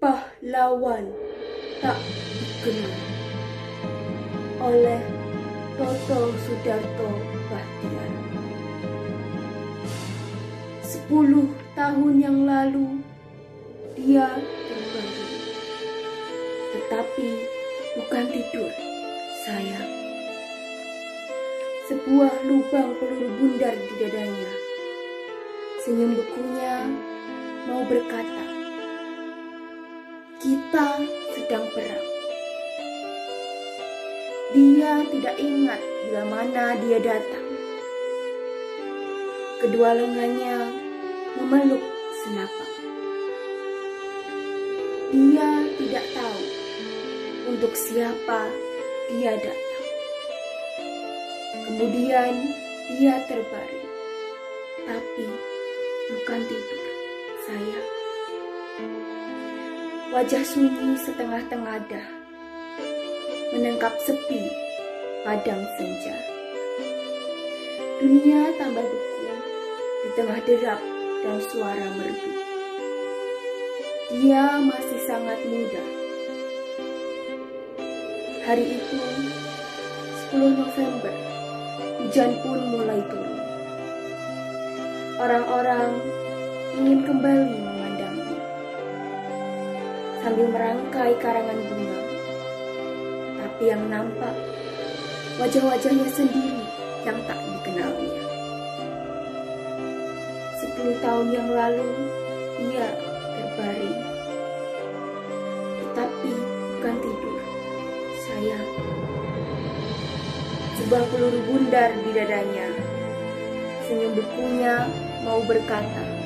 Pahlawan tak dikenal oleh Toto Sudarto Bahtiar. Sepuluh tahun yang lalu dia terbangun, tetapi bukan tidur, sayang. Sebuah lubang peluru bundar di dadanya. Senyum bekunya mau berkata, kita sedang perang. Dia tidak ingat bila mana dia datang. Kedua lengannya memeluk senapan. Dia tidak tahu untuk siapa dia datang. Kemudian dia terbaring, tapi bukan tidur, sayang. Wajah sunyi setengah tengadah, menangkap sepi padang senja. Dunia tambah beku di tengah derap dan suara merdu. Dia masih sangat muda. Hari itu, 10 November, hujan pun mulai turun. Orang-orang ingin kembali sambil merangkai karangan bunga. Tapi yang nampak wajah-wajahnya sendiri yang tak dikenalnya. Sepuluh tahun yang lalu, ia terbaring. Tetapi bukan tidur, sayang. Sebuah peluru bundar di dadanya. Senyum bekunya mau berkata,